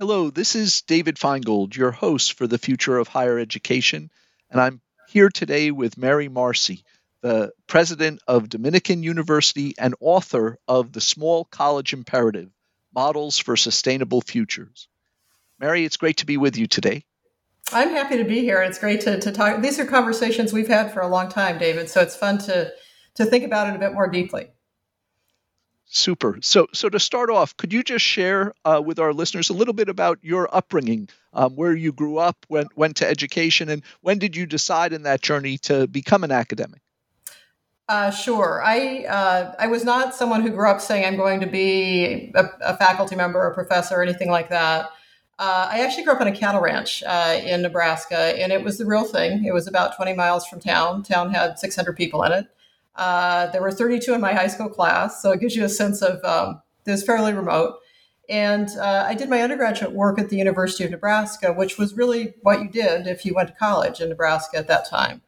Hello, this is David Finegold, your host for the Future of Higher Education, and I'm here today with Mary Marcy, the president of Dominican University and author of The Small College Imperative Models for Sustainable Futures. Mary, it's great to be with you today. I'm happy to be here. It's great to, to talk. These are conversations we've had for a long time, David, so it's fun to, to think about it a bit more deeply. Super. So, so to start off, could you just share uh, with our listeners a little bit about your upbringing, um, where you grew up, went went to education, and when did you decide in that journey to become an academic? Uh, sure. I uh, I was not someone who grew up saying I'm going to be a, a faculty member or a professor or anything like that. Uh, I actually grew up on a cattle ranch uh, in Nebraska, and it was the real thing. It was about 20 miles from town. Town had 600 people in it. Uh, there were 32 in my high school class, so it gives you a sense of um, it was fairly remote. And uh, I did my undergraduate work at the University of Nebraska, which was really what you did if you went to college in Nebraska at that time.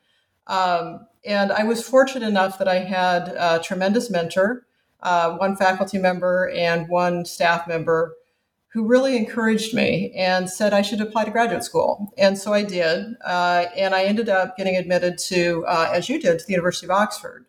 Um, and I was fortunate enough that I had a tremendous mentor, uh, one faculty member and one staff member who really encouraged me and said I should apply to graduate school. And so I did. Uh, and I ended up getting admitted to, uh, as you did, to the University of Oxford.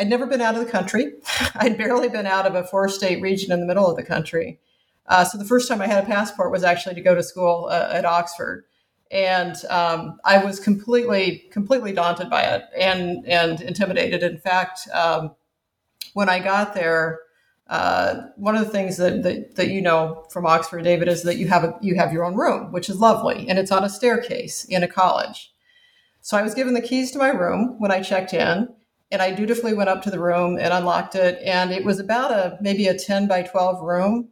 I'd never been out of the country. I'd barely been out of a four state region in the middle of the country. Uh, so the first time I had a passport was actually to go to school uh, at Oxford. And um, I was completely, completely daunted by it and, and intimidated. In fact, um, when I got there, uh, one of the things that, that, that you know from Oxford, David, is that you have a, you have your own room, which is lovely, and it's on a staircase in a college. So I was given the keys to my room when I checked in, and I dutifully went up to the room and unlocked it. And it was about a maybe a 10 by 12 room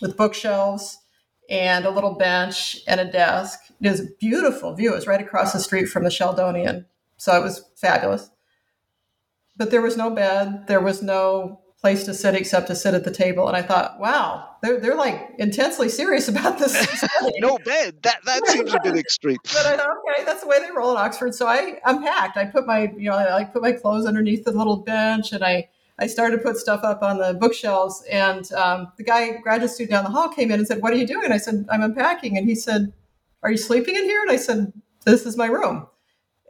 with bookshelves and a little bench and a desk. It was a beautiful view. It was right across the street from the Sheldonian. So it was fabulous. But there was no bed, there was no place to sit except to sit at the table. And I thought, wow, they're, they're like intensely serious about this. no bed. That that seems a bit extreme. but I thought, okay, that's the way they roll in Oxford. So I unpacked. I put my, you know, I like put my clothes underneath the little bench and I I started to put stuff up on the bookshelves. And um, the guy, graduate student down the hall, came in and said, What are you doing? I said, I'm unpacking. And he said, Are you sleeping in here? And I said, This is my room.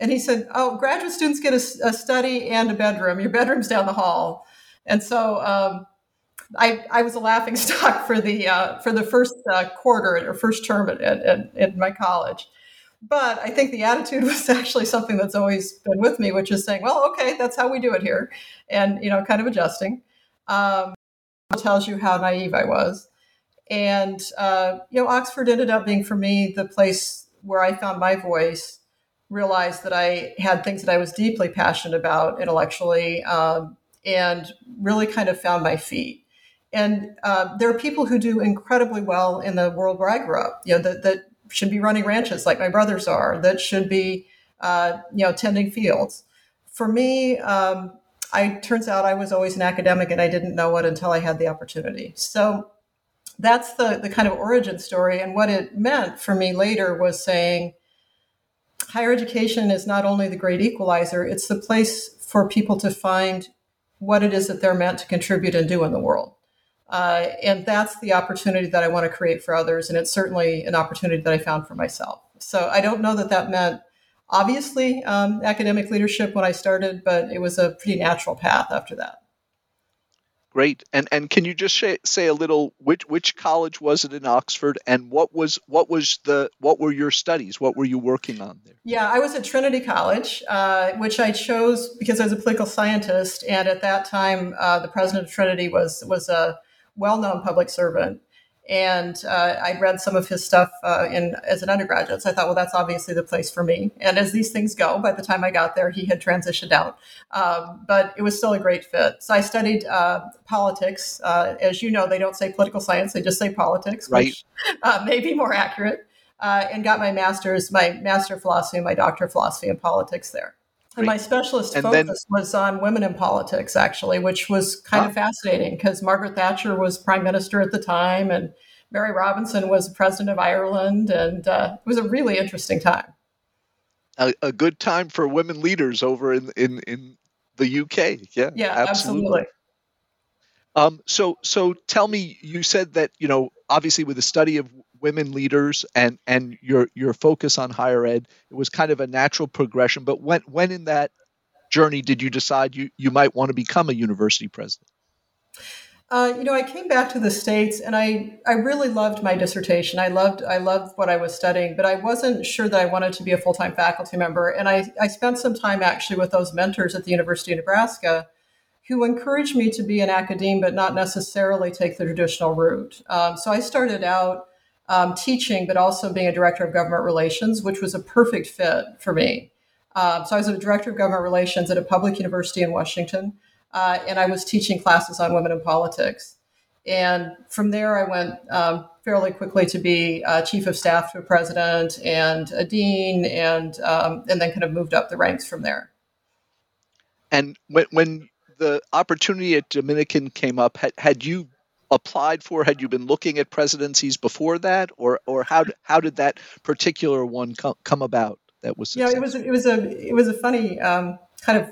And he said, Oh, graduate students get a, a study and a bedroom. Your bedroom's down the hall. And so um, I, I was a laughing stock for the uh, for the first uh, quarter or first term at, at, at, my college. But I think the attitude was actually something that's always been with me, which is saying, well, okay, that's how we do it here, and you know, kind of adjusting. Um, tells you how naive I was, and uh, you know, Oxford ended up being for me the place where I found my voice. Realized that I had things that I was deeply passionate about intellectually, um, and really kind of found my feet. And uh, there are people who do incredibly well in the world where I grew up, you know, that, that should be running ranches like my brothers are, that should be, uh, you know, tending fields. For me, um, I turns out I was always an academic and I didn't know it until I had the opportunity. So that's the, the kind of origin story. And what it meant for me later was saying, higher education is not only the great equalizer, it's the place for people to find what it is that they're meant to contribute and do in the world. Uh, and that's the opportunity that I want to create for others. And it's certainly an opportunity that I found for myself. So I don't know that that meant obviously um, academic leadership when I started, but it was a pretty natural path after that. Great. And and can you just say, say a little which which college was it in Oxford and what was what was the what were your studies? What were you working on there? Yeah, I was at Trinity College, uh, which I chose because I was a political scientist, and at that time, uh, the president of Trinity was was a well known public servant. And uh, I read some of his stuff uh, in as an undergraduate. So I thought, well, that's obviously the place for me. And as these things go, by the time I got there, he had transitioned out. Um, but it was still a great fit. So I studied uh, politics. Uh, as you know, they don't say political science; they just say politics, right. which uh, may be more accurate. Uh, and got my master's, my master of philosophy, and my doctor of philosophy in politics there. And my specialist and focus then, was on women in politics, actually, which was kind of fascinating because Margaret Thatcher was prime minister at the time, and Mary Robinson was president of Ireland, and uh, it was a really interesting time. A, a, good time for women leaders over in in in the UK. Yeah, yeah, absolutely. absolutely. Um, so so tell me, you said that you know obviously with the study of women leaders and and your your focus on higher ed it was kind of a natural progression but when when in that journey did you decide you you might want to become a university president uh, you know, I came back to the states, and I I really loved my dissertation. I loved I loved what I was studying, but I wasn't sure that I wanted to be a full time faculty member. And I I spent some time actually with those mentors at the University of Nebraska, who encouraged me to be an academe, but not necessarily take the traditional route. Um, so I started out um, teaching, but also being a director of government relations, which was a perfect fit for me. Um, so I was a director of government relations at a public university in Washington, uh, and I was teaching classes on women in politics. And from there, I went um, fairly quickly to be uh, chief of staff to a president and a dean, and um, and then kind of moved up the ranks from there. And when, when the opportunity at Dominican came up, had, had you applied for? Had you been looking at presidencies before that, or or how how did that particular one come, come about? That was successful? yeah. It was it was a it was a funny um, kind of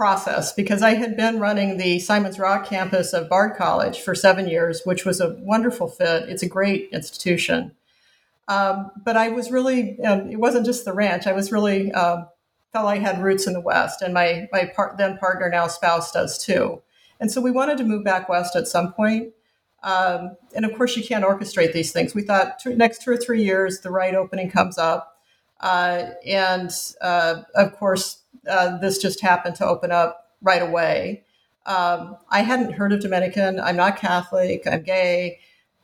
process because I had been running the Simon's Rock campus of Bard College for seven years, which was a wonderful fit. It's a great institution. Um, but I was really, um, it wasn't just the ranch. I was really, um, felt I had roots in the West, and my, my then partner, now spouse, does too. And so we wanted to move back west at some point. Um, and of course, you can't orchestrate these things. We thought two, next two or three years, the right opening comes up. Uh, and uh, of course, uh, this just happened to open up right away. Um, I hadn't heard of Dominican. I'm not Catholic. I'm gay.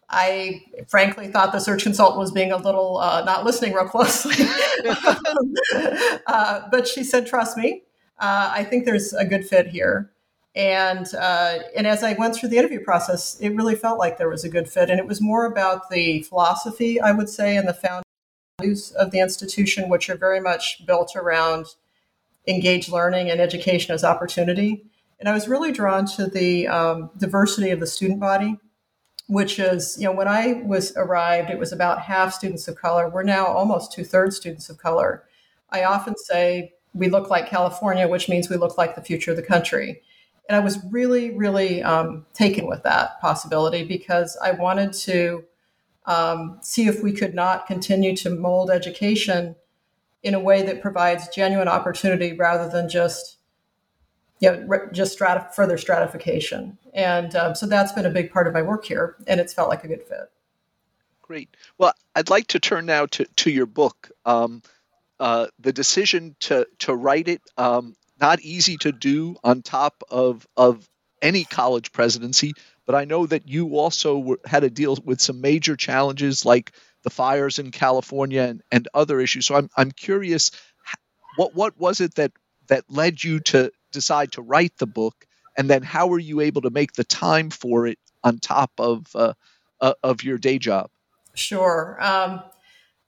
I frankly thought the search consultant was being a little uh, not listening real closely. uh, but she said, trust me, uh, I think there's a good fit here. And uh, and as I went through the interview process, it really felt like there was a good fit, and it was more about the philosophy, I would say, and the values of the institution, which are very much built around engaged learning and education as opportunity. And I was really drawn to the um, diversity of the student body, which is, you know, when I was arrived, it was about half students of color. We're now almost two thirds students of color. I often say we look like California, which means we look like the future of the country. And I was really, really um, taken with that possibility because I wanted to um, see if we could not continue to mold education in a way that provides genuine opportunity rather than just you know just strati- further stratification. And um, so that's been a big part of my work here and it's felt like a good fit. Great. Well i'd like to turn now to, to your book. Um, uh, the decision to to write it um, not easy to do on top of of any college presidency. But I know that you also were, had to deal with some major challenges like the fires in California and, and other issues. So I'm I'm curious, what what was it that that led you to decide to write the book, and then how were you able to make the time for it on top of uh, uh, of your day job? Sure. Um,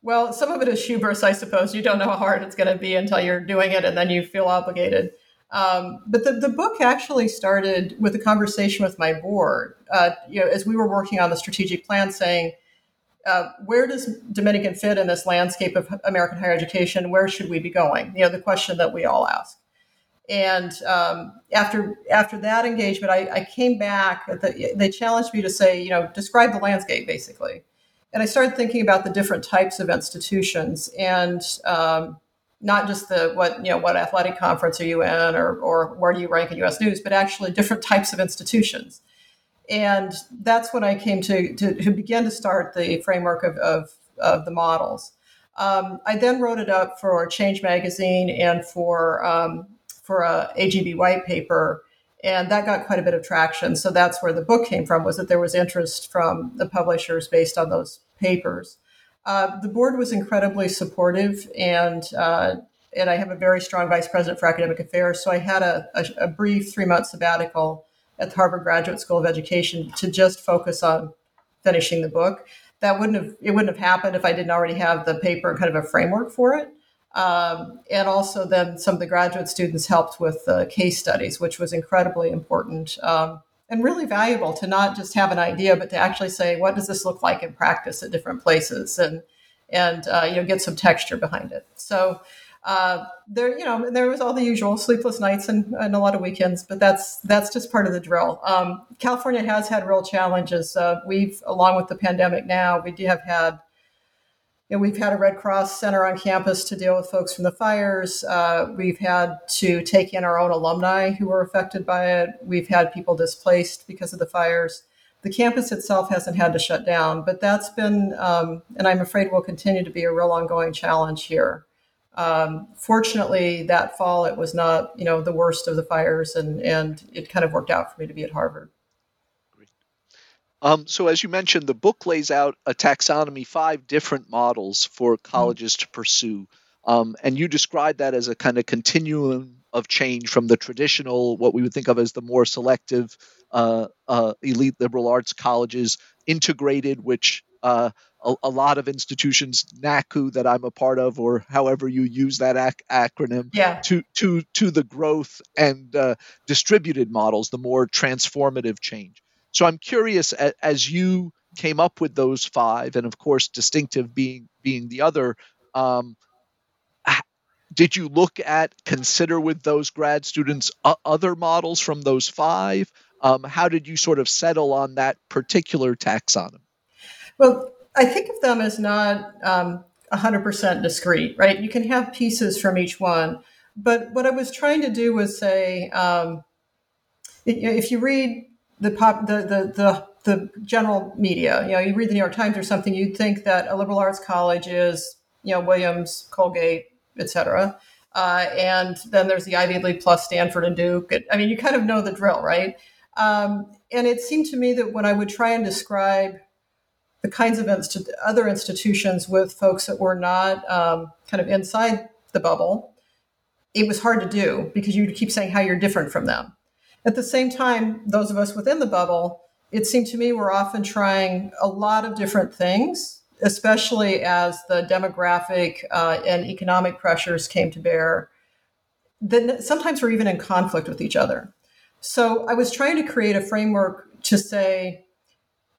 well, some of it is hubris, I suppose. You don't know how hard it's going to be until you're doing it, and then you feel obligated. Um, but the, the book actually started with a conversation with my board. Uh, you know, as we were working on the strategic plan, saying, uh, "Where does Dominican fit in this landscape of American higher education? Where should we be going?" You know, the question that we all ask. And um, after after that engagement, I, I came back. The, they challenged me to say, you know, describe the landscape, basically and I started thinking about the different types of institutions and um, not just the what you know what athletic conference are you in or or where do you rank in U.S. News, but actually different types of institutions. And that's when I came to to, to begin to start the framework of of, of the models. Um, I then wrote it up for Change Magazine and for um, for a AGB white paper. And that got quite a bit of traction. So that's where the book came from. Was that there was interest from the publishers based on those papers. Uh, the board was incredibly supportive, and uh, and I have a very strong vice president for academic affairs. So I had a, a, a brief three month sabbatical at the Harvard Graduate School of Education to just focus on finishing the book. That wouldn't have it wouldn't have happened if I didn't already have the paper kind of a framework for it. Um, and also, then some of the graduate students helped with the case studies, which was incredibly important um, and really valuable to not just have an idea, but to actually say, what does this look like in practice at different places, and and uh, you know get some texture behind it. So uh, there, you know, there was all the usual sleepless nights and, and, a lot of weekends, but that's that's just part of the drill. Um, California has had real challenges. Uh, we've, along with the pandemic now, we do have had. You know, we've had a Red Cross center on campus to deal with folks from the fires. Uh, we've had to take in our own alumni who were affected by it. We've had people displaced because of the fires. The campus itself hasn't had to shut down, but that's been, um, and I'm afraid will continue to be a real ongoing challenge here. Um, fortunately, that fall it was not you know the worst of the fires, and and it kind of worked out for me to be at Harvard. Um, so, as you mentioned, the book lays out a taxonomy, five different models for mm-hmm. colleges to pursue, um, and you describe that as a kind of continuum of change from the traditional, what we would think of as the more selective uh, uh, elite liberal arts colleges, integrated, which uh, a, a, lot of institutions, NACU that I'm a part of, or however you use that ac- acronym, yeah. to to to the growth and uh, distributed models, the more transformative change. So I'm curious, as, you came up with those five, and of course, distinctive being being the other. Um, did you look at consider with those grad students uh, other models from those five? Um, how did you sort of settle on that particular taxonomy? Well, I think of them as not um, 100% discrete, right? You can have pieces from each one. But what I was trying to do was say, um, if you read the pop, the, the, the, the general media, you know, you read the New York Times or something, you'd think that a liberal arts college is, you know, Williams, Colgate, et cetera. Uh, and then there's the Ivy League plus Stanford and Duke. I mean, you kind of know the drill, right? Um, and it seemed to me that when I would try and describe the kinds of inst- other institutions with folks that were not um, kind of inside the bubble, it was hard to do because you'd keep saying how you're different from them. At the same time, those of us within the bubble, it seemed to me we're often trying a lot of different things, especially as the demographic uh, and economic pressures came to bear. Then sometimes we're even in conflict with each other. So I was trying to create a framework to say,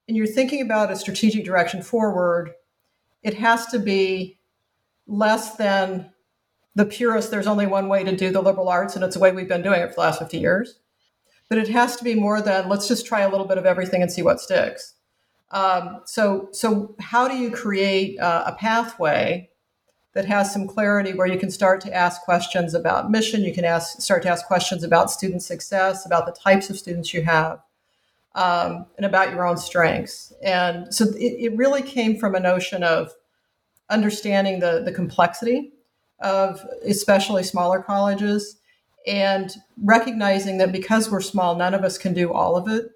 and you're thinking about a strategic direction forward, it has to be less than the purest, there's only one way to do the liberal arts, and it's the way we've been doing it for the last 50 years. But it has to be more than let's just try a little bit of everything and see what sticks. Um, so, so how do you create uh, a pathway that has some clarity where you can start to ask questions about mission? You can ask, start to ask questions about student success, about the types of students you have, um, and about your own strengths. And so it, it, really came from a notion of understanding the, the complexity of especially smaller colleges and recognizing that because we're small, none of us can do all of it.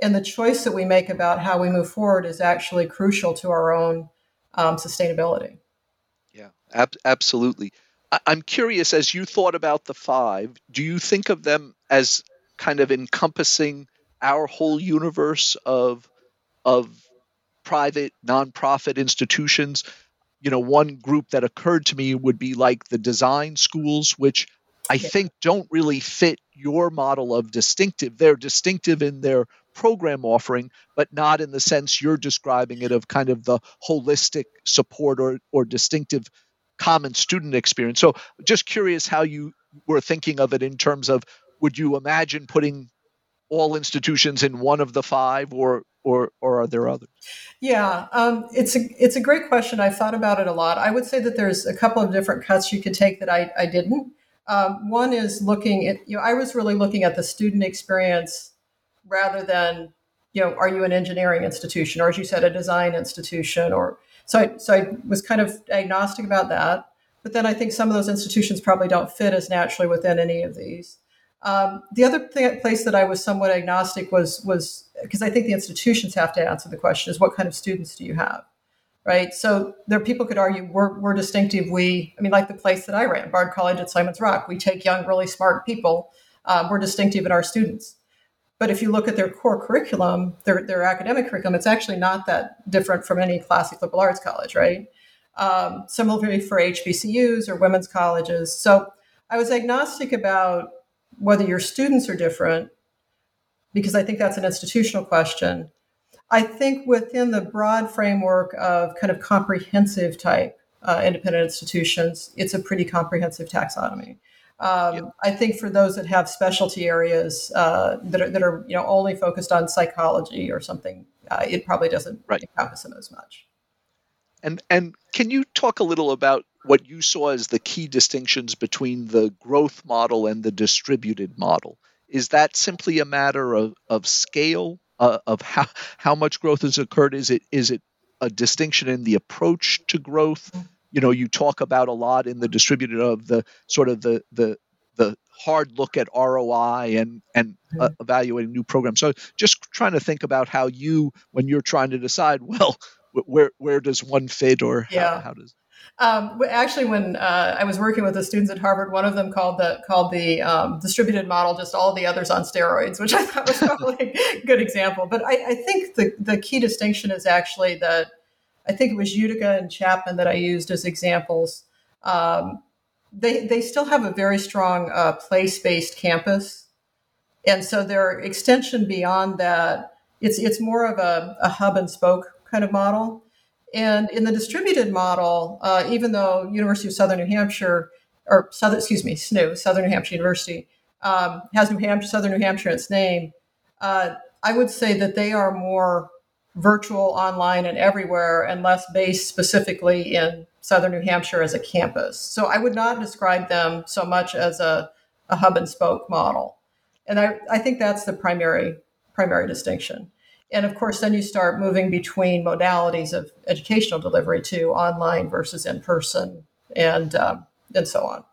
And the choice that we make about how we move forward is actually crucial to our own um, sustainability. Yeah, ab- absolutely. I- I'm curious, as you thought about the five, do you think of them as kind of encompassing our whole universe of of private nonprofit institutions you know one group that occurred to me would be like the design schools which i think don't really fit your model of distinctive they're distinctive in their program offering but not in the sense you're describing it of kind of the holistic support or or distinctive common student experience so just curious how you were thinking of it in terms of would you imagine putting all institutions in one of the five, or or or are there others? Yeah, um, it's a it's a great question. I've thought about it a lot. I would say that there's a couple of different cuts you could take that I, I didn't. Um, one is looking at you know I was really looking at the student experience rather than you know are you an engineering institution or as you said a design institution or so I, so I was kind of agnostic about that. But then I think some of those institutions probably don't fit as naturally within any of these. Um, the other th- place that I was somewhat agnostic was was because I think the institutions have to answer the question: is what kind of students do you have, right? So there, people could argue we're, we're distinctive. We, I mean, like the place that I ran, Bard College at Simon's Rock, we take young, really smart people. Um, we're distinctive in our students. But if you look at their core curriculum, their, their academic curriculum, it's actually not that different from any classic liberal arts college, right? Um, similarly for HBCUs or women's colleges. So I was agnostic about whether your students are different, because I think that's an institutional question. I think within the broad framework of kind of comprehensive type uh, independent institutions, it's a pretty comprehensive taxonomy. Um, yep. I think for those that have specialty areas uh, that, are, that are you know only focused on psychology or something, uh, it probably doesn't right. encompass them as much. And and can you talk a little about what you saw as the key distinctions between the growth model and the distributed model? Is that simply a matter of, of scale, uh, of how, how much growth has occurred? Is it is it a distinction in the approach to growth? You know, you talk about a lot in the distributed of the sort of the the the hard look at ROI and and uh, evaluating new programs. So just trying to think about how you, when you're trying to decide, well, where where does one fit or yeah. how, how does um, actually, when uh, I was working with the students at Harvard, one of them called the called the um, distributed model just all the others on steroids, which I thought was probably a good example. But I, I, think the the key distinction is actually that I think it was Utica and Chapman that I used as examples. Um, they they still have a very strong uh, place based campus, and so their extension beyond that, it's it's more of a, a hub and spoke kind of model. And in the distributed model, uh, even though University of Southern New Hampshire, or Southern, excuse me, SNU, Southern New Hampshire University, um, has New Hampshire, Southern New Hampshire in its name, uh, I would say that they are more virtual, online, and everywhere, and less based specifically in Southern New Hampshire as a campus. So I would not describe them so much as a, a hub and spoke model. And I, I think that's the primary primary distinction and of course then you start moving between modalities of educational delivery to online versus in person and um, and so on.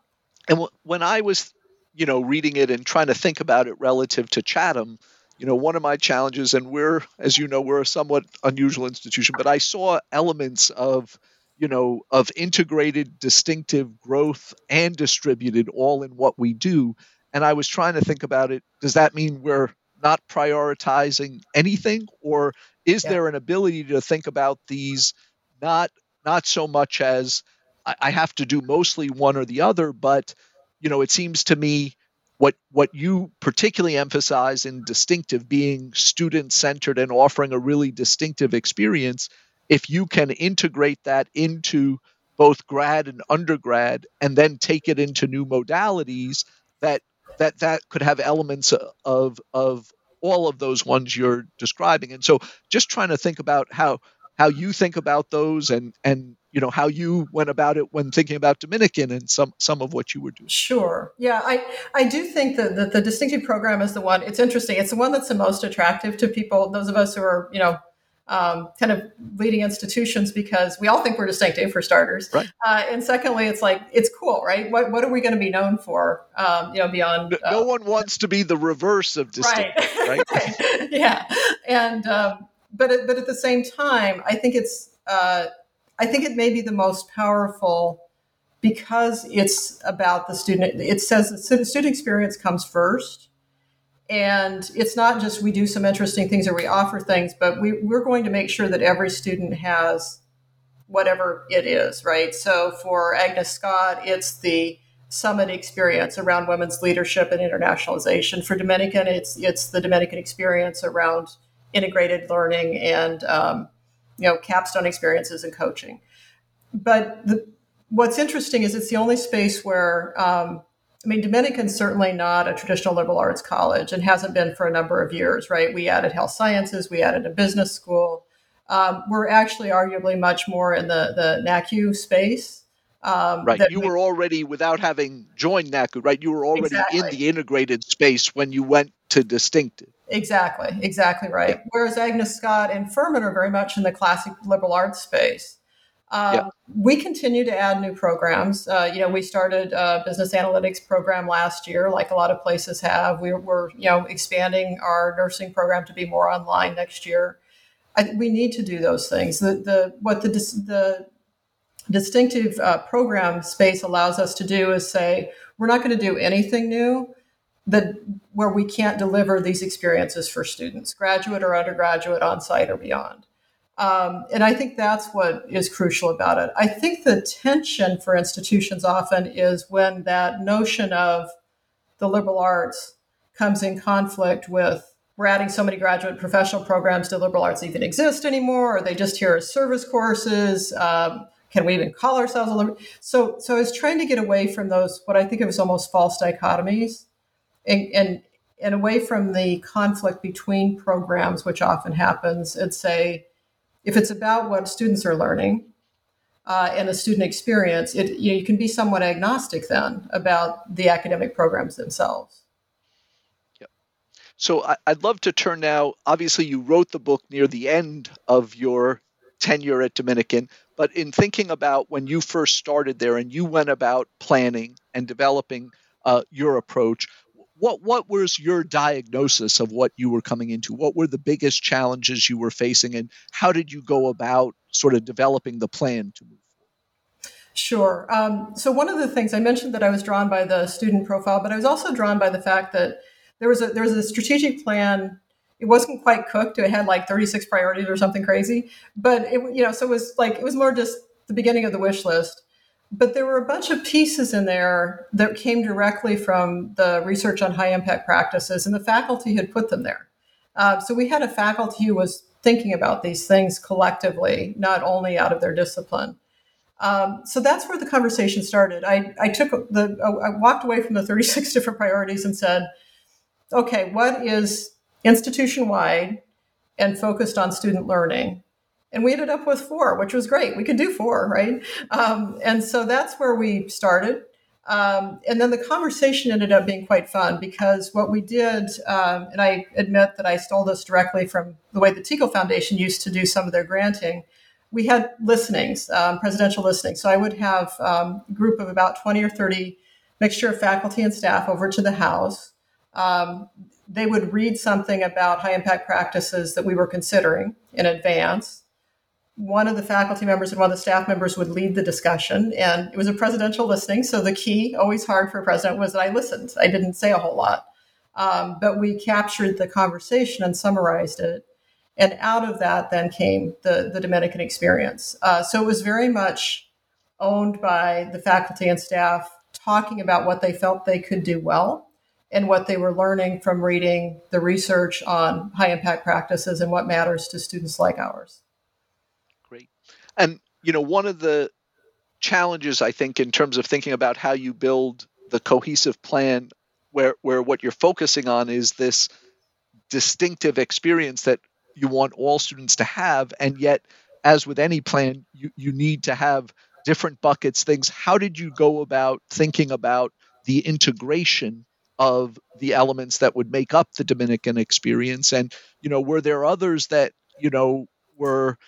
And when i was you know reading it and trying to think about it relative to chatham you know one of my challenges and we're as you know we're a somewhat unusual institution but i saw elements of you know of integrated distinctive growth and distributed all in what we do. And i was trying to think about it does that mean we're not prioritizing anything or is yeah. there an ability to think about these not not so much as I, I have to do mostly one or the other but you know it seems to me what what you particularly emphasize in distinctive being student centered and offering a really distinctive experience if you can integrate that into both grad and undergrad and then take it into new modalities that that that could have elements of of all of those ones you're describing. And so just trying to think about how how you think about those and and you know how you went about it when thinking about dominican and some some of what you were doing. Sure. Yeah i i do think that the, the distinctive program is the one it's interesting it's the one that's the most attractive to people those of us who are you know um, kind of leading institutions because we all think we're distinctive for starters. Right. Uh, and secondly, it's like, it's cool, right? What, what are we going to be known for, um, you know, beyond. Uh, no one wants to be the reverse of distinctive, right? right? yeah. And, um, but, at, but at the same time, I think it's, uh, I think it may be the most powerful because it's about the student. It says the student experience comes first and it's not just we do some interesting things or we offer things, but we, we're going to make sure that every student has whatever it is, right? So for Agnes Scott, it's the summit experience around women's leadership and internationalization. For Dominican, it's it's the Dominican experience around integrated learning and um, you know capstone experiences and coaching. But the, what's interesting is it's the only space where um, I mean, Dominican's certainly not a traditional liberal arts college and hasn't been for a number of years, right? We added health sciences, we added a business school. Um, we're actually arguably much more in the, the NACU space. Um, right. You we, were already, without having joined NACU, right? You were already exactly. in the integrated space when you went to distinctive. Exactly, exactly right. Yeah. Whereas Agnes Scott and Furman are very much in the classic liberal arts space. Um, yeah. We continue to add new programs. Uh, you know, we started a business analytics program last year, like a lot of places have. We, are you know, expanding our nursing program to be more online next year. I, we need to do those things. The, the what the the distinctive uh, program space allows us to do is say we're not going to do anything new that where we can't deliver these experiences for students, graduate or undergraduate, on site or beyond. Um, and I think that's what is crucial about it. I think the tension for institutions often is when that notion of the liberal arts comes in conflict with we're adding so many graduate professional programs. Do liberal arts even exist anymore? Are they just here as service courses? Um, can we even call ourselves a liberal? So, so I was trying to get away from those what I think of as almost false dichotomies, and, and and away from the conflict between programs, which often happens, and say if it's about what students are learning uh, and the student experience, it, you, know, you can be somewhat agnostic then about the academic programs themselves. So I, I'd love to turn now. Obviously, you wrote the book near the end of your tenure at Dominican, but in thinking about when you first started there and you went about planning and developing uh, your approach, what what was your diagnosis of what you were coming into? What were the biggest challenges you were facing, and how did you go about sort of developing the plan to move forward? Sure. Um, so one of the things I mentioned that I was drawn by the student profile, but I was also drawn by the fact that there was a there was a strategic plan. It wasn't quite cooked. It had like 36 priorities or something crazy, but it you know so it was like it was more just the beginning of the wish list but there were a bunch of pieces in there that came directly from the research on high impact practices, and the faculty had put them there. Uh, so we had a faculty who was thinking about these things collectively, not only out of their discipline. Um, so that's where the conversation started. I, I took the, I walked away from the 36 different priorities and said, okay, what is institution wide and focused on student learning? And we ended up with four, which was great. We could do four, right? Um, and so that's where we started. Um, and then the conversation ended up being quite fun because what we did, um, and I admit that I stole this directly from the way the Teagle Foundation used to do some of their granting. We had listenings, um, presidential listenings. So I would have um, a group of about 20 or 30 mixture of faculty and staff over to the House. Um, they would read something about high impact practices that we were considering in advance one of the faculty members and one of the staff members would lead the discussion. And it was a presidential listening. So the key, always hard for a president, was that I listened. I didn't say a whole lot. Um, but we captured the conversation and summarized it. And out of that then came the, the Dominican experience. Uh, so it was very much owned by the faculty and staff talking about what they felt they could do well and what they were learning from reading the research on high impact practices and what matters to students like ours. And you know, one of the challenges I think in terms of thinking about how you build the cohesive plan where where what you're focusing on is this distinctive experience that you want all students to have. And yet as with any plan you, you need to have different buckets things. How did you go about thinking about the integration of the elements that would make up the dominican experience? And you know were there others that you know were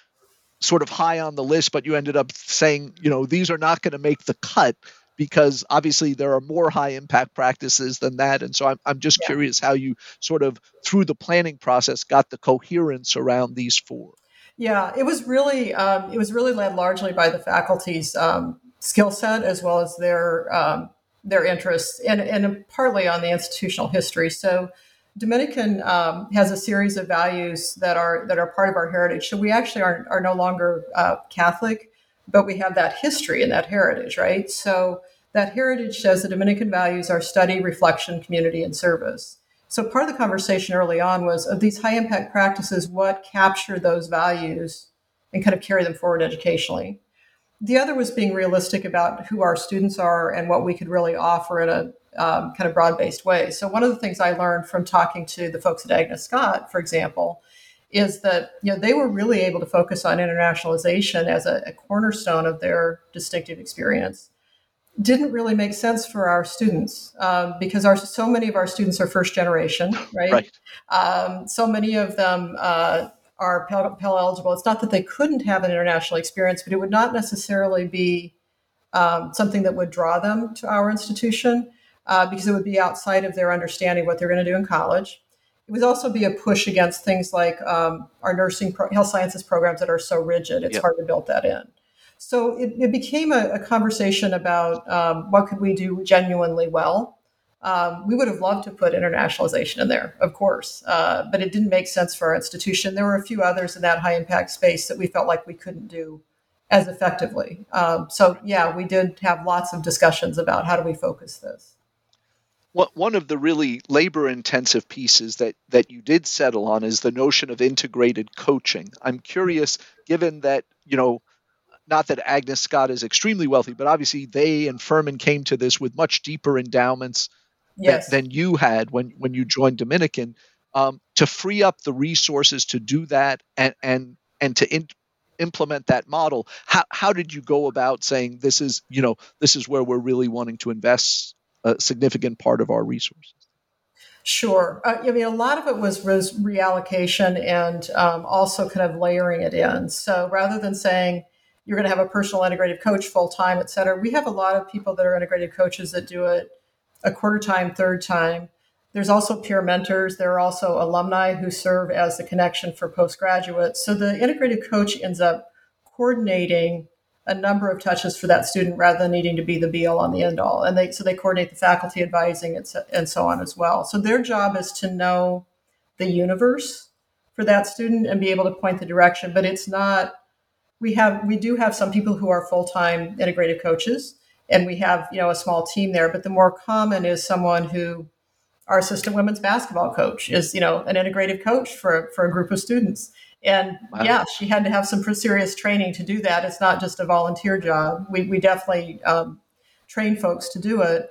sort of high on the list, but you ended up saying, you know, these are not going to make the cut because obviously there are more high impact practices than that. And so I'm, I'm just yeah. curious how you sort of through the planning process got the coherence around these four. Yeah, it was really um, it was really led largely by the faculty's um, skill set as well as their um, their interests and, and partly on the institutional history. So Dominican um, has a series of values that are that are part of our heritage. So we actually are are no longer uh, Catholic, but we have that history and that heritage, right? So that heritage says the Dominican values are study, reflection, community, and service. So part of the conversation early on was of these high impact practices, what capture those values and kind of carry them forward educationally. The other was being realistic about who our students are and what we could really offer in a um, kind of broad based way. So, one of the things I learned from talking to the folks at Agnes Scott, for example, is that you know they were really able to focus on internationalization as a, a cornerstone of their distinctive experience. Didn't really make sense for our students um, because our so many of our students are first generation, right? right. Um, so many of them uh, are Pell, Pell eligible, it's not that they couldn't have an international experience, but it would not necessarily be um, something that would draw them to our institution uh, because it would be outside of their understanding what they're going to do in college. It would also be a push against things like um, our nursing pro- health sciences programs that are so rigid; it's yep. hard to build that in. So it, it became a, a, conversation about um, what could we do genuinely well. Um, we would have loved to put internationalization in there, of course, uh, but it didn't make sense for our institution. There were a few others in that high impact space that we felt like we couldn't do as effectively. Um, so yeah, we did have lots of discussions about how do we focus this. One of the really labor intensive pieces that, that you did settle on is the notion of integrated coaching. I'm curious, given that, you know, not that Agnes Scott is extremely wealthy, but obviously they and Furman came to this with much deeper endowments yes. than, than, you had when, when you joined Dominican. Um, to free up the resources to do that and and and to in, implement that model how, how did you go about saying this is you know this is where we're really wanting to invest a significant part of our resources Sure. Uh, I mean, a lot of it was, reallocation and um, also kind of layering it in. So rather than saying you're going to have a personal integrative coach full time, et cetera, we have a lot of people that are integrated coaches that do it a quarter time, third time. There's also peer mentors. There are also alumni who serve as the connection for postgraduates. So the integrated coach ends up coordinating a number of touches for that student rather than needing to be the be all on the end all. And they so they coordinate the faculty advising and so, and so on as well. So their job is to know the universe for that student and be able to point the direction. But it's not. We have we do have some people who are full time integrated coaches, and we have you know a small team there. But the more common is someone who our assistant women's basketball coach is, you know, an integrative coach for, for a group of students. And wow. yeah, she had to have some serious training to do that. It's not just a volunteer job. We, we definitely um, train folks to do it.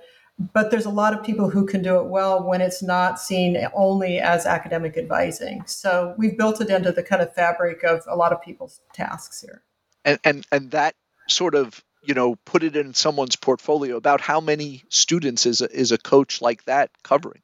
But there's a lot of people who can do it well when it's not seen only as academic advising. So we've built it into the kind of fabric of a lot of people's tasks here. And and, and that sort of you know put it in someone's portfolio about how many students is a, is a coach like that covering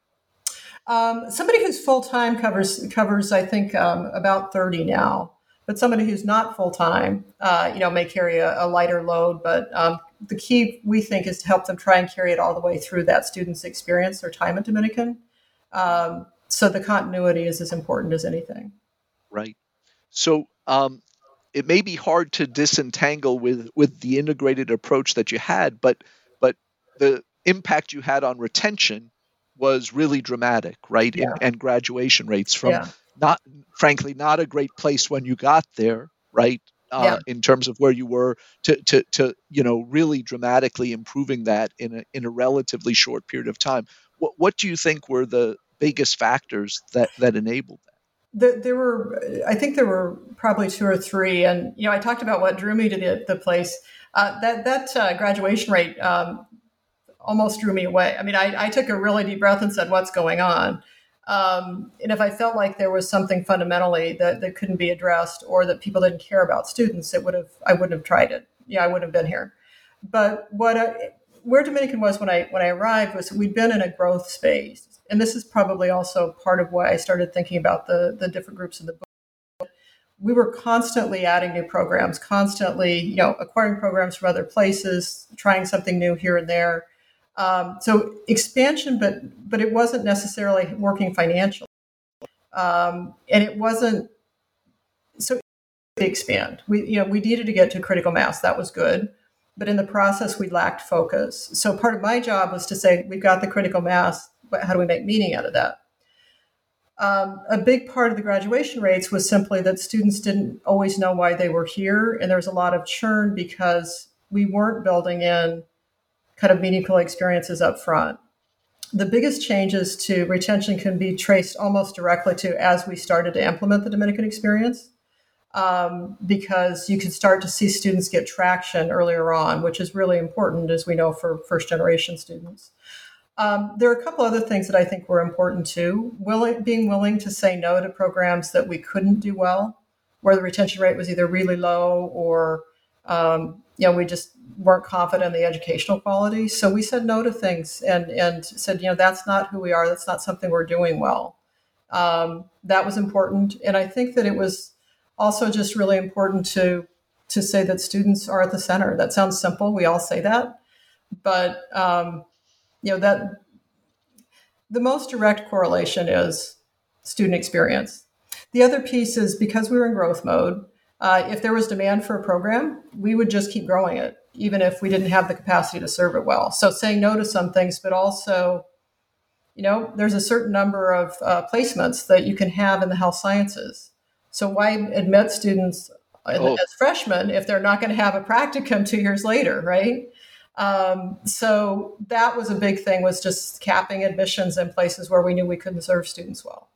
um, somebody who's full time covers covers I think um, about thirty now, but somebody who's not full time, uh, you know, may carry a, a lighter load. But um, the key we think is to help them try and carry it all the way through that student's experience or time at Dominican. Um, so the continuity is as important as anything. Right. So um, it may be hard to disentangle with with the integrated approach that you had, but but the impact you had on retention was really dramatic, right? Yeah. And, and, graduation rates from yeah. not, frankly, not a great place when you got there, right? Uh, yeah. In terms of where you were to, to, to, you know, really dramatically improving that in a, in a relatively short period of time. What, what do you think were the biggest factors that, that enabled that? The, there were, I think there were probably two or three. And, you know, I talked about what drew me to the, the place. Uh, that that uh, graduation rate um, almost drew me away. I mean, I, I took a really deep breath and said, "What's going on?" Um, and if I felt like there was something fundamentally that, that couldn't be addressed or that people didn't care about students, it would have I wouldn't have tried it. Yeah, I wouldn't have been here. But what I, where Dominican was when I when I arrived was we'd been in a growth space, and this is probably also part of why I started thinking about the the different groups in the book. We were constantly adding new programs, constantly you know acquiring programs from other places, trying something new here and there um, so expansion, but but it wasn't necessarily working financially, um, and it wasn't so expand. We you know we needed to get to critical mass. That was good, but in the process we lacked focus. So part of my job was to say we've got the critical mass, but how do we make meaning out of that? Um, a big part of the graduation rates was simply that students didn't always know why they were here, and there was a lot of churn because we weren't building in kind of meaningful experiences up front. The biggest changes to retention can be traced almost directly to as we started to implement the Dominican experience, um, because you can start to see students get traction earlier on, which is really important, as we know, for first generation students. Um, there are a couple other things that I think were important too. Willing, being willing to say no to programs that we couldn't do well, where the retention rate was either really low or um, you know we just weren't confident in the educational quality. So we said no to things and and said, you know, that's not who we are. That's not something we're doing well. Um, that was important, and I think that it was Also, just really important to to say that students are at the center. That sounds simple. We all say that, but um, you know that the most direct correlation is student experience. The other piece is because we were in growth mode. Uh, if there was demand for a program, we would just keep growing it, even if we didn't have the capacity to serve it well. So saying no to some things, but also, you know, there's a certain number of uh, placements that you can have in the health sciences. So why admit students oh. as freshmen if they're not going to have a practicum two years later, right? Um, so that was a big thing was just capping admissions in places where we knew we couldn't serve students well.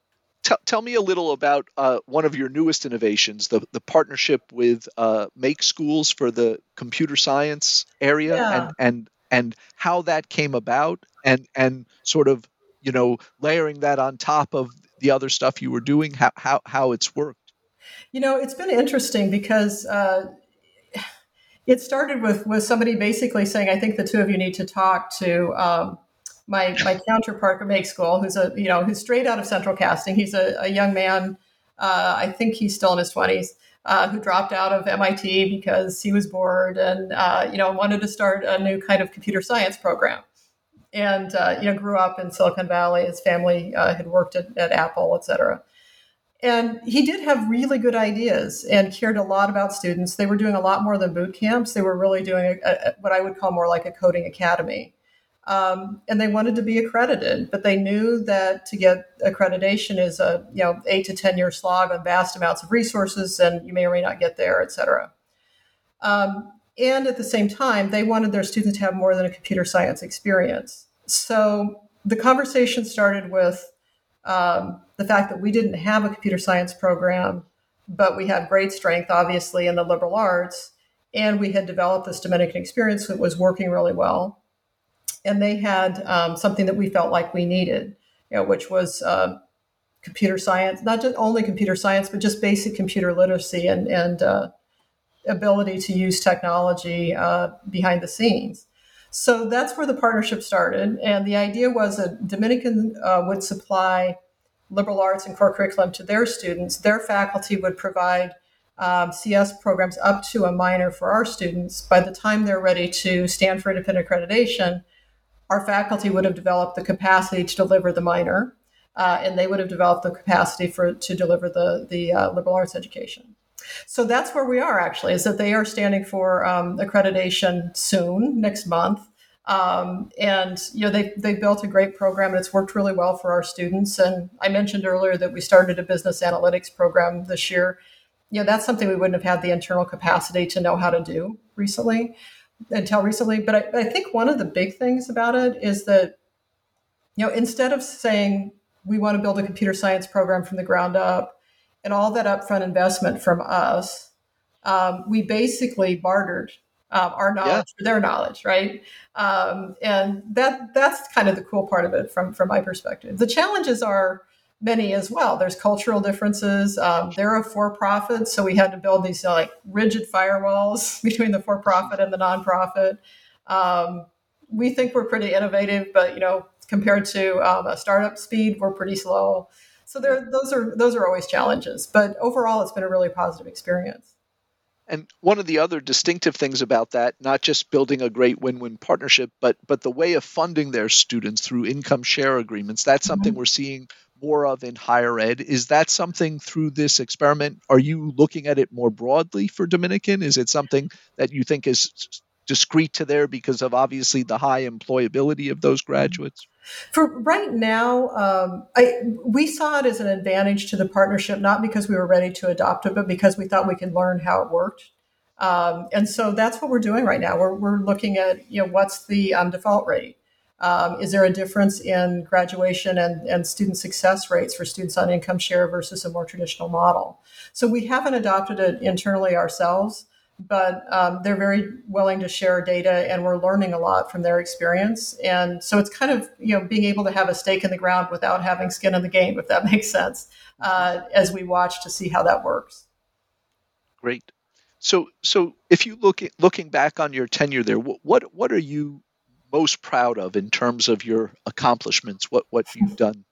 Tell, tell me a little about uh, one of your newest innovations, the, the partnership with uh, Make Schools for the computer science area, yeah. and, and and how that came about, and and sort of you know layering that on top of the other stuff you were doing, how how, how it's worked. You know, it's been interesting because uh, it started with with somebody basically saying, "I think the two of you need to talk to." Um, my my counterpart at Make School, who's a you know who's straight out of Central Casting. He's a, a young man. Uh, I think he's still in his twenties. Uh, who dropped out of MIT because he was bored and uh, you know wanted to start a new kind of computer science program, and uh, you know grew up in Silicon Valley. His family uh, had worked at, at Apple, et cetera. And he did have really good ideas and cared a lot about students. They were doing a lot more than boot camps. They were really doing a, a, what I would call more like a coding academy. Um, and they wanted to be accredited, but they knew that to get accreditation is a you know eight to ten year slog on vast amounts of resources, and you may or may not get there, et cetera. Um, and at the same time, they wanted their students to have more than a computer science experience. So the conversation started with um, the fact that we didn't have a computer science program, but we had great strength, obviously, in the liberal arts, and we had developed this Dominican experience that was working really well. And they had um, something that we felt like we needed, you know, which was uh, computer science, not just only computer science, but just basic computer literacy and, and uh, ability to use technology uh, behind the scenes. So that's where the partnership started. And the idea was that Dominican uh, would supply liberal arts and core curriculum to their students. Their faculty would provide um, CS programs up to a minor for our students. By the time they're ready to stand for independent accreditation, our faculty would have developed the capacity to deliver the minor, uh, and they would have developed the capacity for to deliver the the uh, liberal arts education. So that's where we are actually, is that they are standing for um, accreditation soon, next month. Um, and you know they they built a great program and it's worked really well for our students. And I mentioned earlier that we started a business analytics program this year. You know that's something we wouldn't have had the internal capacity to know how to do recently until recently. But I, I think one of the big things about it is that you know instead of saying we want to build a computer science program from the ground up and all that upfront investment from us, um, we basically bartered um, our knowledge yeah. for their knowledge, right? Um, and that that's kind of the cool part of it from from my perspective. The challenges are many as well. There's cultural differences. Um, they're a for-profit, so we had to build these uh, like rigid firewalls between the for-profit and the nonprofit. Um, we think we're pretty innovative, but you know, compared to um, a startup speed, we're pretty slow. So there, those are those are always challenges, but overall, it's been a really positive experience. And one of the other distinctive things about that, not just building a great win-win partnership, but but the way of funding their students through income share agreements. That's something mm-hmm. we're seeing more of in higher ed. Is that something through this experiment? Are you looking at it more broadly for Dominican? Is it something that you think is discrete to there because of obviously the high employability of those graduates? For right now, um, I, we saw it as an advantage to the partnership, not because we were ready to adopt it, but because we thought we could learn how it worked. Um, and so that's what we're doing right now. We're, we're looking at, you know, what's the um, default rate? Um, is there a difference in graduation and, and student success rates for students on income share versus a more traditional model? So we haven't adopted it internally ourselves but um, they're very willing to share data and we're learning a lot from their experience. And so it's kind of you know being able to have a stake in the ground without having skin in the game if that makes sense uh, as we watch to see how that works. Great. So so if you look at, looking back on your tenure there what what are you most proud of in terms of your accomplishments what what you've done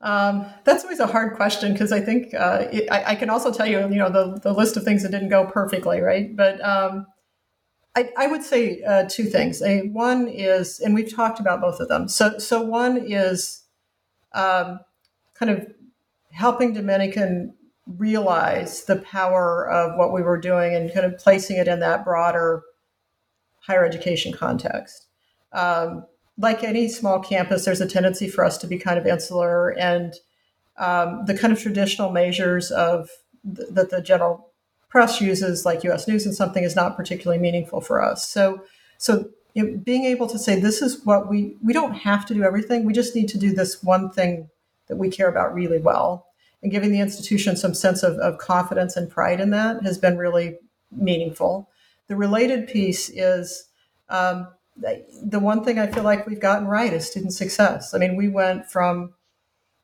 Um, that's always a hard question because I think uh, it, I, I, can also tell you, you know, the, the list of things that didn't go perfectly, right? But um, I, I, would say uh, two things. A, one is, and we've talked about both of them. So, so one is um, kind of helping Dominican realize the power of what we were doing and kind of placing it in that broader higher education context. Um, like any small campus, there's a tendency for us to be kind of insular, and um, the kind of traditional measures of th- that the general press uses, like U.S. News and something, is not particularly meaningful for us. So, so you know, being able to say this is what we we don't have to do everything. We just need to do this one thing that we care about really well, and giving the institution some sense of, of confidence and pride in that has been really meaningful. The related piece is um, the one thing I feel like we've gotten right is student success. I mean, we went from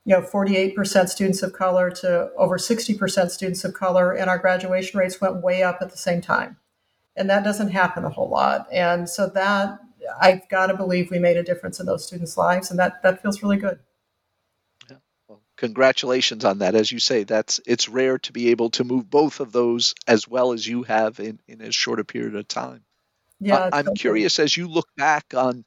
you know 48% students of color to over 60% students of color, and our graduation rates went way up at the same time. And that doesn't happen a whole lot. And so that I've got to believe we made a difference in those students' lives, and that that feels really good. Congratulations on that. As you say, that's it's rare to be able to move both of those as well as you have in, in as short a period of time. Yeah, I'm curious as you look back on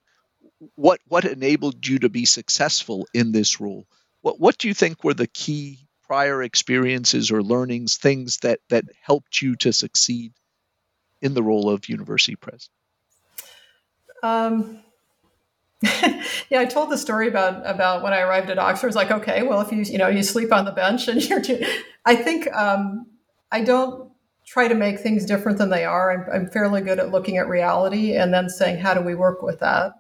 what what enabled you to be successful in this role. What what do you think were the key prior experiences or learnings, things that that helped you to succeed in the role of university president? Um, yeah, I told the story about about when I arrived at Oxford. It's like, okay, well, if you you know you sleep on the bench and you're, too, I think um, I don't try to make things different than they are. I'm, I'm, fairly good at looking at reality and then saying, how do we work with that?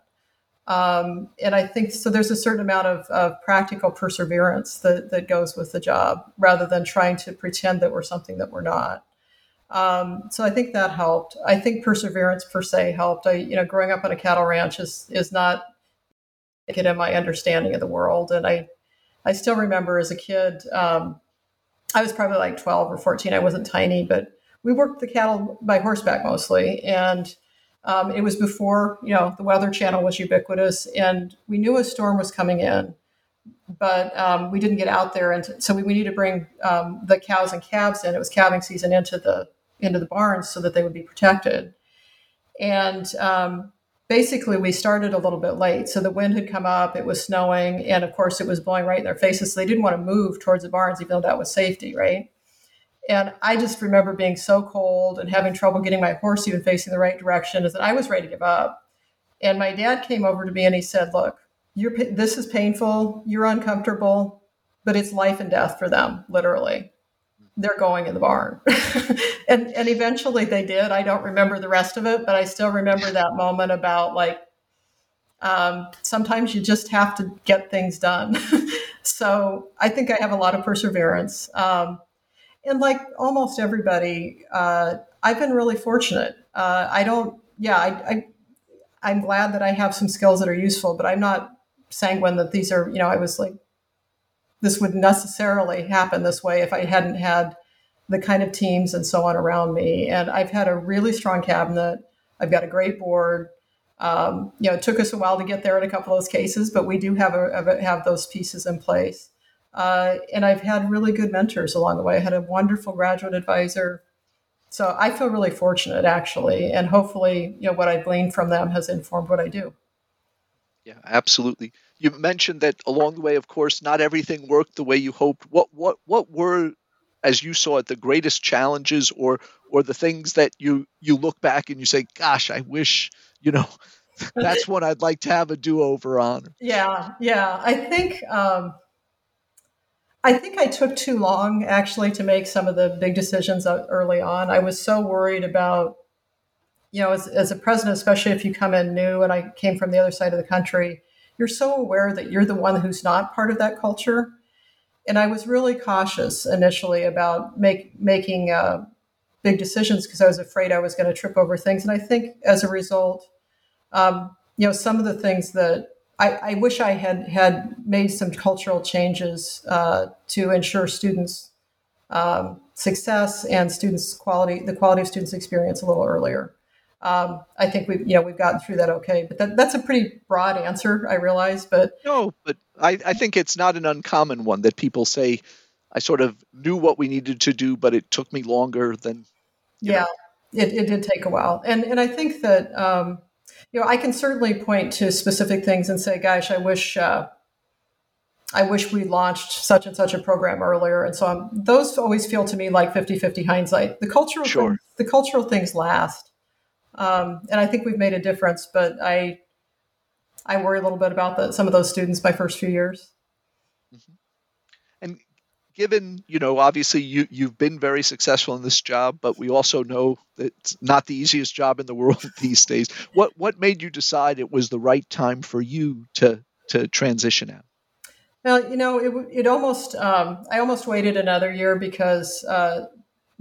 Um, and I think so. There's a certain amount of, of practical perseverance that, that goes with the job rather than trying to pretend that we're something that we're not. Um, so I think that helped. I think perseverance per se helped. I, you know, growing up on a cattle ranch is is not get in my understanding of the world, and I I still remember as a kid. Um, I was probably like 12 or 14. I wasn't tiny, but we worked the cattle by horseback mostly, and um, it was before you know the Weather Channel was ubiquitous, and we knew a storm was coming in, but um, we didn't get out there, and so we, we needed to bring um, the cows and calves in. It was calving season into the into the barns so that they would be protected, and um, basically we started a little bit late. So the wind had come up, it was snowing, and of course it was blowing right in their faces. So they didn't want to move towards the barns, even though that was safety, right? And I just remember being so cold and having trouble getting my horse even facing the right direction is that I was ready to give up. And my dad came over to me and he said, Look, you're, this is painful, you're uncomfortable, but it's life and death for them, literally. They're going in the barn. and, and eventually they did. I don't remember the rest of it, but I still remember that moment about like, um, sometimes you just have to get things done. so I think I have a lot of perseverance. Um, and like almost everybody, uh, I've been really fortunate. Uh, I don't, yeah, I, I, am glad that I have some skills that are useful, but I'm not sanguine that these are, you know, I was like, this would necessarily happen this way if I hadn't had the kind of teams and so on around me. And I've had a really strong cabinet. I've got a great board. Um, you know, it took us a while to get there in a couple of those cases, but we do have a, have those pieces in place. Uh, and I've had really good mentors along the way. I had a wonderful graduate advisor. So I feel really fortunate, actually. And hopefully, you know, what I gleaned from them has informed what I do. Yeah, absolutely. You mentioned that along the way, of course, not everything worked the way you hoped. What what what were, as you saw it, the greatest challenges, or or the things that you you look back and you say, "Gosh, I wish you know." That's what I'd like to have a do over on. Yeah, yeah. I think um, I think I took too long actually to make some of the big decisions early on. I was so worried about, you know, as, as a president, especially if you come in new, and I came from the other side of the country, you're so aware that you're the one who's not part of that culture. And I was really cautious initially about make, making uh, big decisions because I was afraid I was going to trip over things. And I think as a result, um, you know, some of the things that I, I, wish I had had made some cultural changes uh, to ensure students' um, success and students' quality, the quality of students' experience a little earlier. Um, I think we've you know we've gotten through that okay, but that, that's a pretty broad answer. I realize, but no, but I, I think it's not an uncommon one that people say, I sort of knew what we needed to do, but it took me longer than. Yeah, it, it did take a while. And, and I think that, um, you know, I can certainly point to specific things and say, gosh, I wish. Uh, I wish we launched such and such a program earlier. And so I'm, those always feel to me like 50 50 hindsight. The cultural, sure. things, the cultural things last. Um, and I think we've made a difference, but I, I worry a little bit about the, some of those students my first few years. Mm-hmm. And given, you know, obviously you, you've been very successful in this job, but we also know that it's not the easiest job in the world these days. What, what made you decide it was the right time for you to, to transition out? Well, you know, it, it almost, um, I almost waited another year because uh,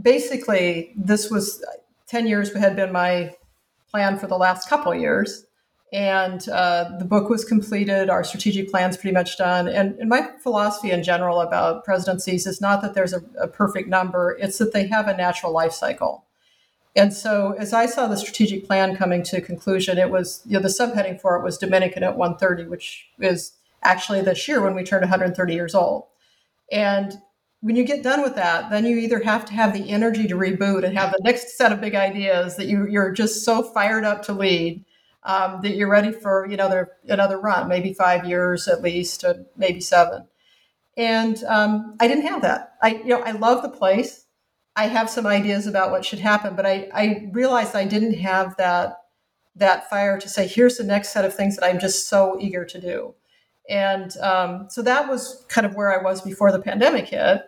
basically this was 10 years had been my plan for the last couple years. And uh, the book was completed, our strategic plan's pretty much done. And, and, my philosophy in general about presidencies is not that there's a, a perfect number, it's that they have a natural life cycle. And so as I saw the strategic plan coming to conclusion, it was, you know, the subheading for it was Dominican at 130, which is actually this year when we turned 130 years old. And when you get done with that, then you either have to have the energy to reboot and have the next set of big ideas that you, you're just so fired up to lead um, that you're ready for you know another, another run, maybe five years at least, or maybe seven. And um, I didn't have that. I you know I love the place. I have some ideas about what should happen, but I, I realized I didn't have that that fire to say, here's the next set of things that I'm just so eager to do. And um, so that was kind of where I was before the pandemic hit.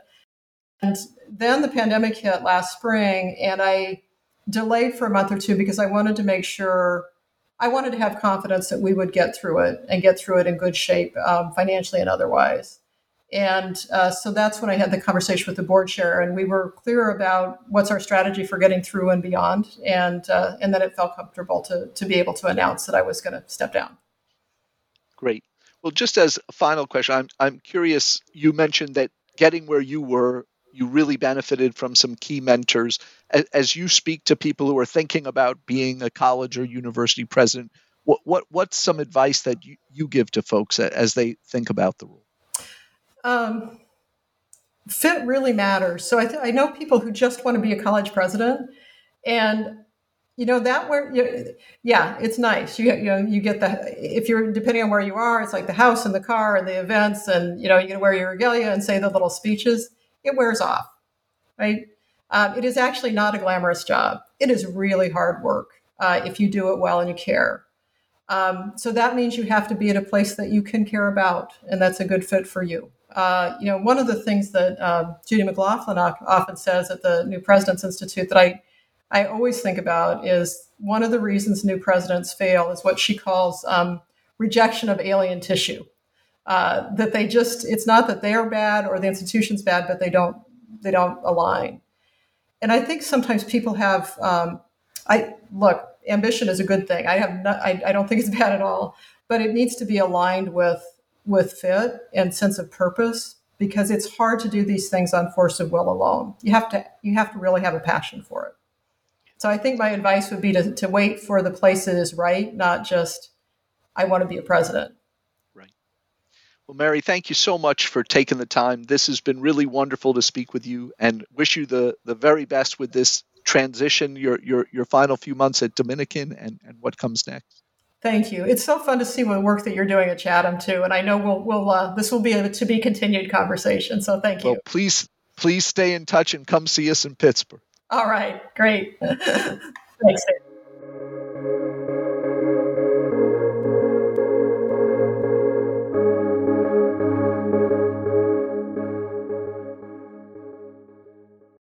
And then the pandemic hit last spring, and I delayed for a month or two because I wanted to make sure I wanted to have confidence that we would get through it and get through it in good shape um, financially and otherwise. And uh, so that's when I had the conversation with the board chair, and we were clear about what's our strategy for getting through and beyond. And uh, and then it felt comfortable to to be able to announce that I was going to step down. Great. Well, just as a final question, I'm I'm curious. You mentioned that getting where you were, you really benefited from some key mentors. As, you speak to people who are thinking about being a college or university president, what what what's some advice that you, you give to folks as they think about the role? Um, fit really matters. So I, th- I know people who just want to be a college president, and you know that where you, yeah it's nice you, you know you get the if you're depending on where you are it's like the house and the car and the events and you know you can wear your regalia and say the little speeches it wears off right? Um, it is actually not a glamorous job. It is really hard work uh, if you do it well and you care. Um, so that means you have to be at a place that you can care about and that's a good fit for you. Uh, you know one of the things that um, Judy McLaughlin often says at the new president's institute that i I always think about is one of the reasons new presidents fail is what she calls um, rejection of alien tissue. Uh, that they just it's not that they're bad or the institution's bad, but they don't they don't align. And I think sometimes people have um, I look ambition is a good thing. I have not, I, I don't think it's bad at all, but it needs to be aligned with with fit and sense of purpose because it's hard to do these things on force of will alone. You have to you have to really have a passion for it. So I think my advice would be to, to wait for the place that is right, not just, I want to be a president. Well, Mary, thank you so much for taking the time. This has been really wonderful to speak with you and wish you the, the very best with this transition, your, your, your final few months at Dominican and, and what comes next. Thank you. It's so fun to see the work that you're doing at Chatham too, and I know we'll, we'll uh, this will be a to be continued conversation. So thank you. Well, please please stay in touch and come see us in Pittsburgh. All right, great. Thanks.